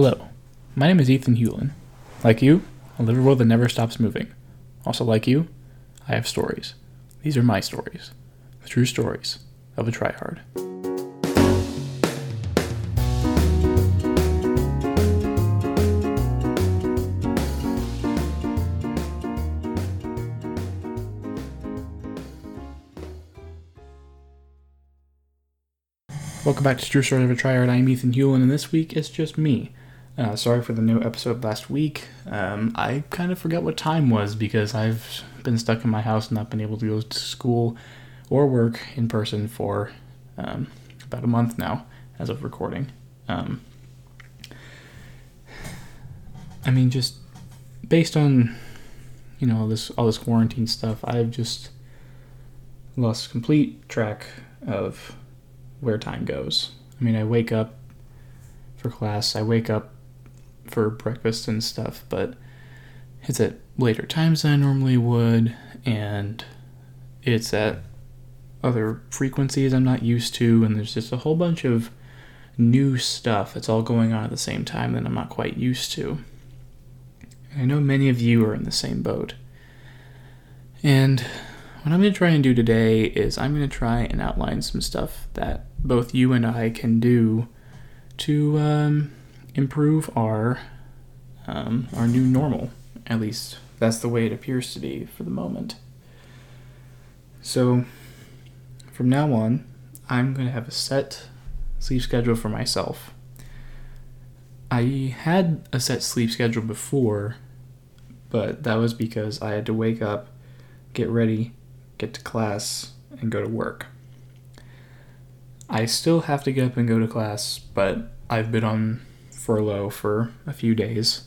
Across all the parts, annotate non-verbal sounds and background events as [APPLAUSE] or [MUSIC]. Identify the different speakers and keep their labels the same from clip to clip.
Speaker 1: Hello, my name is Ethan Hewlin. Like you, I live a world that never stops moving. Also, like you, I have stories. These are my stories, the true stories of a tryhard. Welcome back to True Stories of a Tryhard. I'm Ethan Hewlin, and this week it's just me. Uh, sorry for the new episode last week. Um, I kind of forgot what time was because I've been stuck in my house and not been able to go to school or work in person for um, about a month now, as of recording. Um, I mean, just based on you know this all this quarantine stuff, I've just lost complete track of where time goes. I mean, I wake up for class, I wake up for breakfast and stuff, but it's at later times than I normally would, and it's at other frequencies I'm not used to, and there's just a whole bunch of new stuff that's all going on at the same time that I'm not quite used to. I know many of you are in the same boat. And what I'm going to try and do today is I'm going to try and outline some stuff that both you and I can do to um, improve our um, our new normal. At least that's the way it appears to be for the moment. So from now on, I'm going to have a set sleep schedule for myself. I had a set sleep schedule before, but that was because I had to wake up, get ready, get to class, and go to work. I still have to get up and go to class, but I've been on furlough for a few days,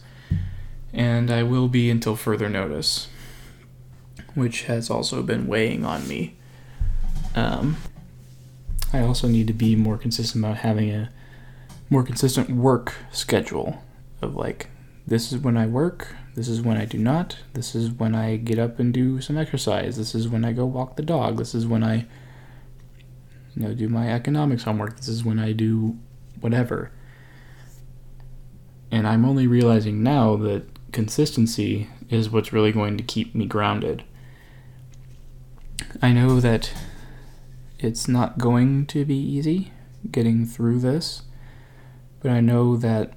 Speaker 1: and I will be until further notice, which has also been weighing on me. Um, I also need to be more consistent about having a more consistent work schedule of like, this is when I work, this is when I do not, this is when I get up and do some exercise, this is when I go walk the dog, this is when I you know, do my economics homework. This is when I do whatever. And I'm only realizing now that consistency is what's really going to keep me grounded. I know that it's not going to be easy getting through this, but I know that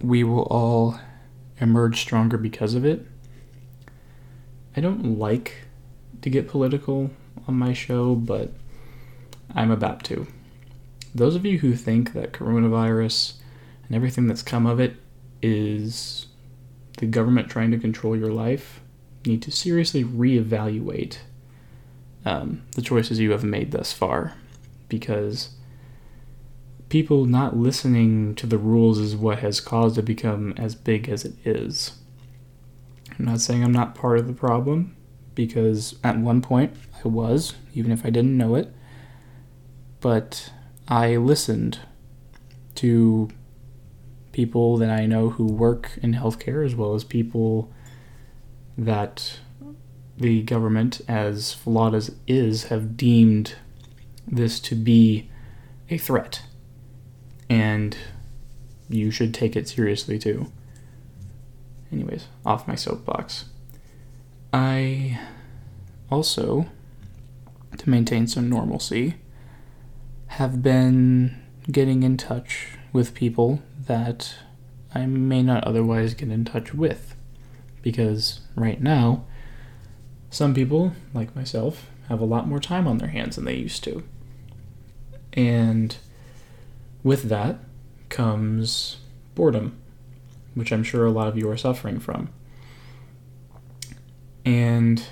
Speaker 1: we will all emerge stronger because of it. I don't like to get political on my show, but I'm about to. Those of you who think that coronavirus and everything that's come of it is the government trying to control your life need to seriously reevaluate um, the choices you have made thus far because people not listening to the rules is what has caused it become as big as it is. I'm not saying I'm not part of the problem because at one point I was, even if I didn't know it but I listened to people that I know who work in healthcare as well as people that the government, as flawed as is, have deemed this to be a threat. And you should take it seriously too. Anyways, off my soapbox. I also, to maintain some normalcy, have been getting in touch with people that I may not otherwise get in touch with. Because right now, some people, like myself, have a lot more time on their hands than they used to. And with that comes boredom, which I'm sure a lot of you are suffering from. And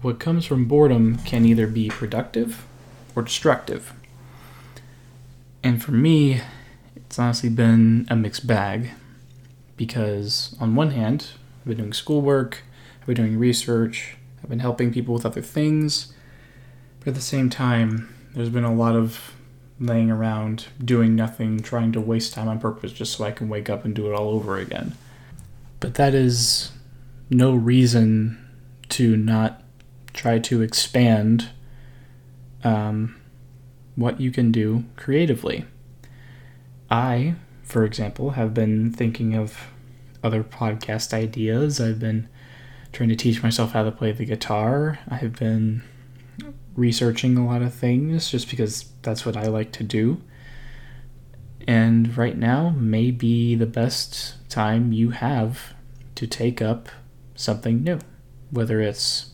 Speaker 1: what comes from boredom can either be productive or destructive. And for me, it's honestly been a mixed bag because, on one hand, I've been doing schoolwork, I've been doing research, I've been helping people with other things, but at the same time, there's been a lot of laying around, doing nothing, trying to waste time on purpose just so I can wake up and do it all over again. But that is no reason to not try to expand um, what you can do creatively. I, for example, have been thinking of other podcast ideas. I've been trying to teach myself how to play the guitar. I've been researching a lot of things just because that's what I like to do. And right now may be the best time you have to take up something new, whether it's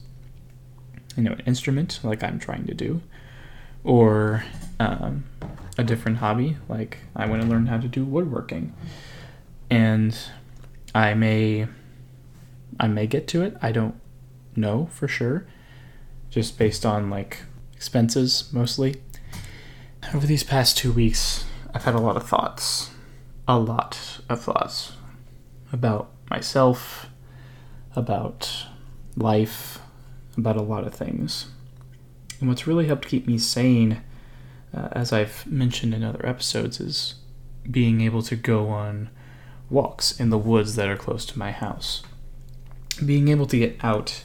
Speaker 1: you know an instrument like I'm trying to do, or um, a different hobby like I want to learn how to do woodworking, and I may I may get to it. I don't know for sure, just based on like expenses mostly. Over these past two weeks, I've had a lot of thoughts, a lot of thoughts about myself, about life, about a lot of things. And what's really helped keep me sane, uh, as I've mentioned in other episodes, is being able to go on walks in the woods that are close to my house. Being able to get out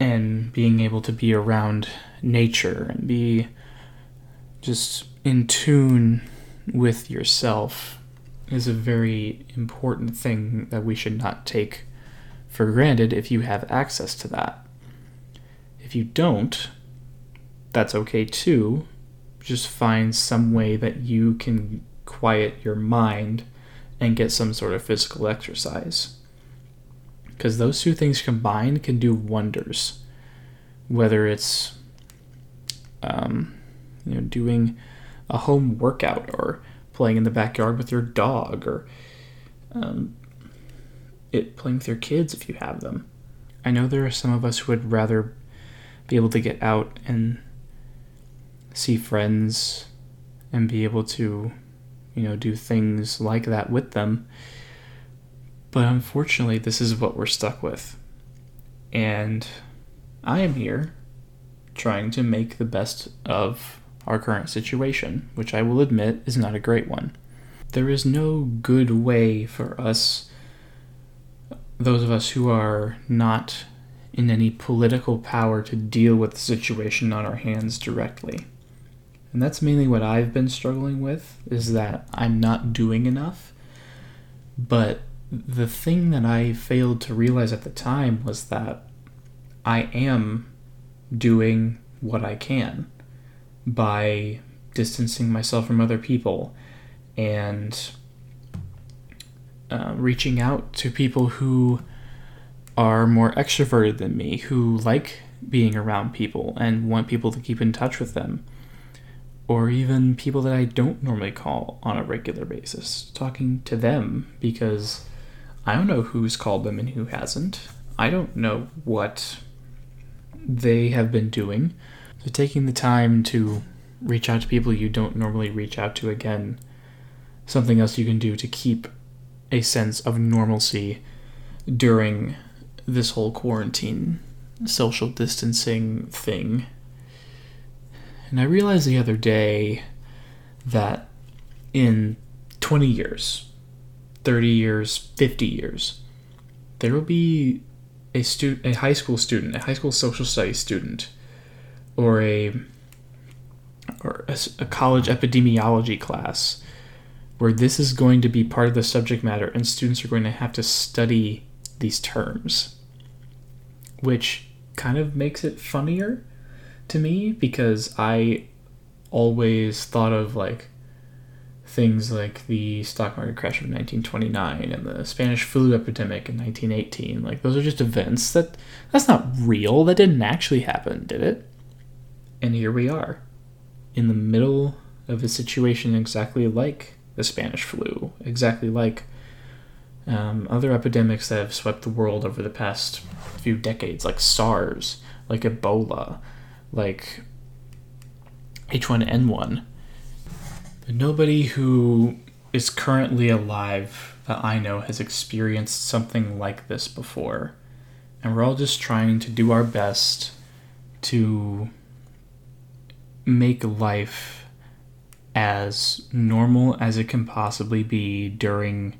Speaker 1: and being able to be around nature and be just in tune with yourself is a very important thing that we should not take for granted if you have access to that. If you don't, that's okay too. Just find some way that you can quiet your mind and get some sort of physical exercise. Because those two things combined can do wonders. Whether it's um, you know doing a home workout or playing in the backyard with your dog or um, it playing with your kids if you have them. I know there are some of us who would rather be able to get out and see friends and be able to, you know, do things like that with them. But unfortunately, this is what we're stuck with. And I am here trying to make the best of our current situation, which I will admit is not a great one. There is no good way for us, those of us who are not in any political power, to deal with the situation on our hands directly. And that's mainly what I've been struggling with is that I'm not doing enough. But the thing that I failed to realize at the time was that I am doing what I can by distancing myself from other people and uh, reaching out to people who are more extroverted than me, who like being around people and want people to keep in touch with them, or even people that I don't normally call on a regular basis, talking to them because I don't know who's called them and who hasn't. I don't know what they have been doing. So taking the time to reach out to people you don't normally reach out to again, something else you can do to keep a sense of normalcy during this whole quarantine social distancing thing. And I realized the other day that in 20 years, 30 years, 50 years, there will be a stu- a high school student, a high school social studies student or a or a, a college epidemiology class where this is going to be part of the subject matter and students are going to have to study these terms which kind of makes it funnier to me because I always thought of like things like the stock market crash of 1929 and the Spanish flu epidemic in 1918 like those are just events that that's not real. That didn't actually happen did it? And here we are, in the middle of a situation exactly like the Spanish flu, exactly like um, other epidemics that have swept the world over the past few decades, like SARS, like Ebola, like H1N1. But nobody who is currently alive that I know has experienced something like this before. And we're all just trying to do our best to make life as normal as it can possibly be during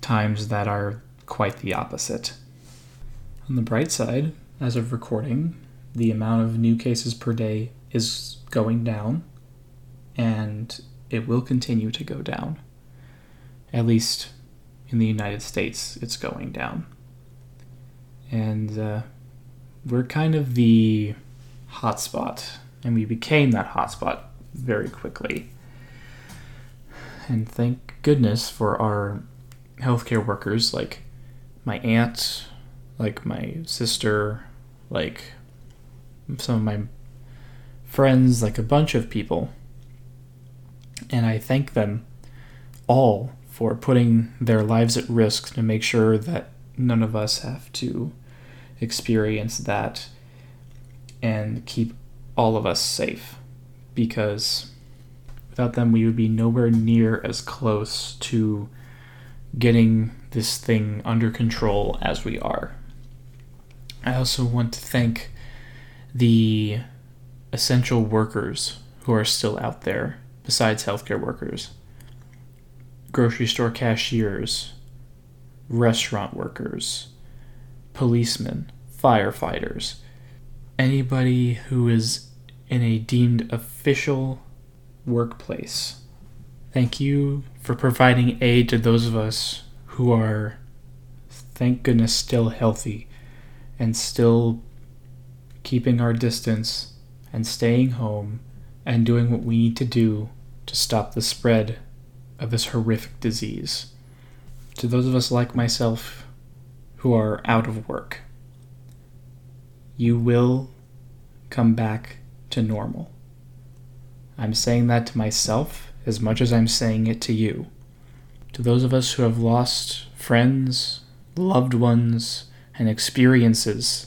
Speaker 1: times that are quite the opposite. On the bright side, as of recording, the amount of new cases per day is going down, and it will continue to go down. At least in the United States, it's going down. And uh, we're kind of the hotspot, and we became that hotspot very quickly. And thank goodness for our healthcare workers like my aunt, like my sister, like some of my friends, like a bunch of people. And I thank them all for putting their lives at risk to make sure that none of us have to experience that and keep all of us safe. Because without them, we would be nowhere near as close to getting this thing under control as we are. I also want to thank the essential workers who are still out there, besides healthcare workers grocery store cashiers, restaurant workers, policemen, firefighters, anybody who is in a deemed official workplace. Thank you for providing aid to those of us who are, thank goodness, still healthy and still keeping our distance and staying home and doing what we need to do to stop the spread of this horrific disease. To those of us like myself who are out of work, you will come back to normal. I'm saying that to myself as much as I'm saying it to you. To those of us who have lost friends, loved ones, and experiences,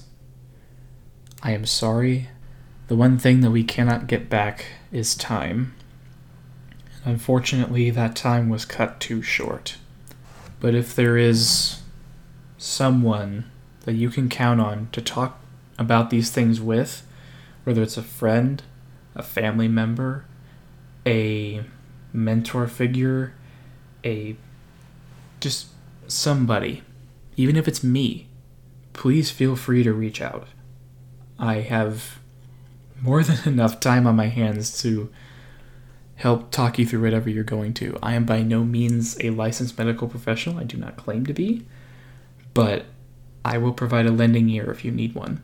Speaker 1: I am sorry. The one thing that we cannot get back is time. Unfortunately, that time was cut too short. But if there is someone that you can count on to talk about these things with, whether it's a friend, a family member, a mentor figure, a just somebody, even if it's me, please feel free to reach out. I have more [LAUGHS] than enough time on my hands to help talk you through whatever you're going to. I am by no means a licensed medical professional, I do not claim to be, but I will provide a lending ear if you need one.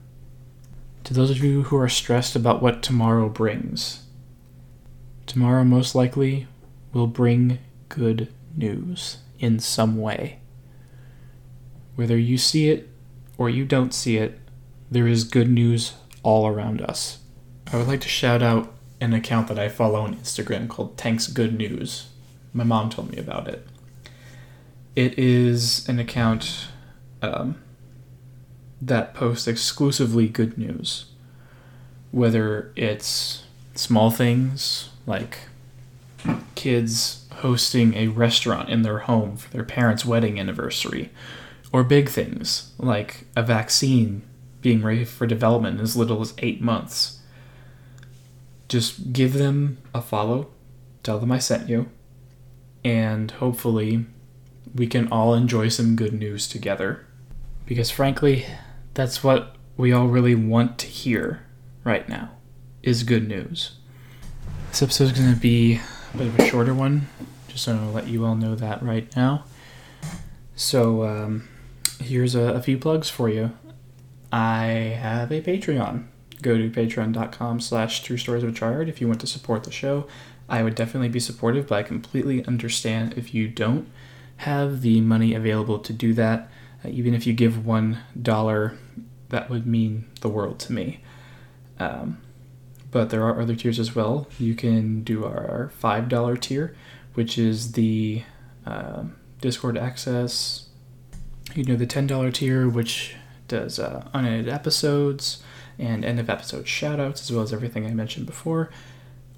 Speaker 1: To those of you who are stressed about what tomorrow brings, tomorrow most likely will bring good news in some way. Whether you see it or you don't see it, there is good news all around us. I would like to shout out an account that I follow on Instagram called Tanks Good News. My mom told me about it. It is an account um, that posts exclusively good news, whether it's small things like kids hosting a restaurant in their home for their parents' wedding anniversary, or big things like a vaccine being ready for development in as little as eight months just give them a follow, tell them I sent you, and hopefully we can all enjoy some good news together. Because frankly, that's what we all really want to hear right now is good news. This episode is going to be a bit of a shorter one, just so to let you all know that right now. So, um, here's a, a few plugs for you. I have a Patreon. Go to patreon.com slash true stories of a if you want to support the show. I would definitely be supportive but i completely understand if you don't have the money available to do that uh, even if you give one dollar that would mean the world to me. Um, but there are other tiers as well. You can do our five dollar tier which is the uh, discord access. You know the ten dollar tier which does uh, unedited episodes and end of episode shoutouts, as well as everything I mentioned before.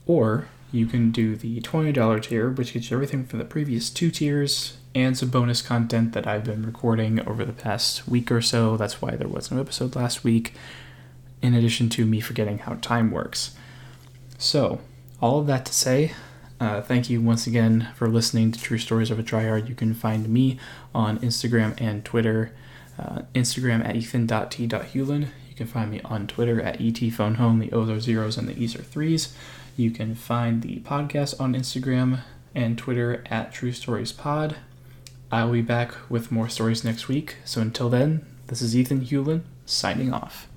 Speaker 1: Or you can do the $20 tier, which gets you everything from the previous two tiers and some bonus content that I've been recording over the past week or so. That's why there was no episode last week, in addition to me forgetting how time works. So, all of that to say, uh, thank you once again for listening to True Stories of a Tryhard. You can find me on Instagram and Twitter. Uh, Instagram at ethan.t.hewlin You can find me on Twitter at etphonehome. The O's are zeros and the E's are threes. You can find the podcast on Instagram and Twitter at True Stories Pod. I'll be back with more stories next week. So until then, this is Ethan Hewlin signing off.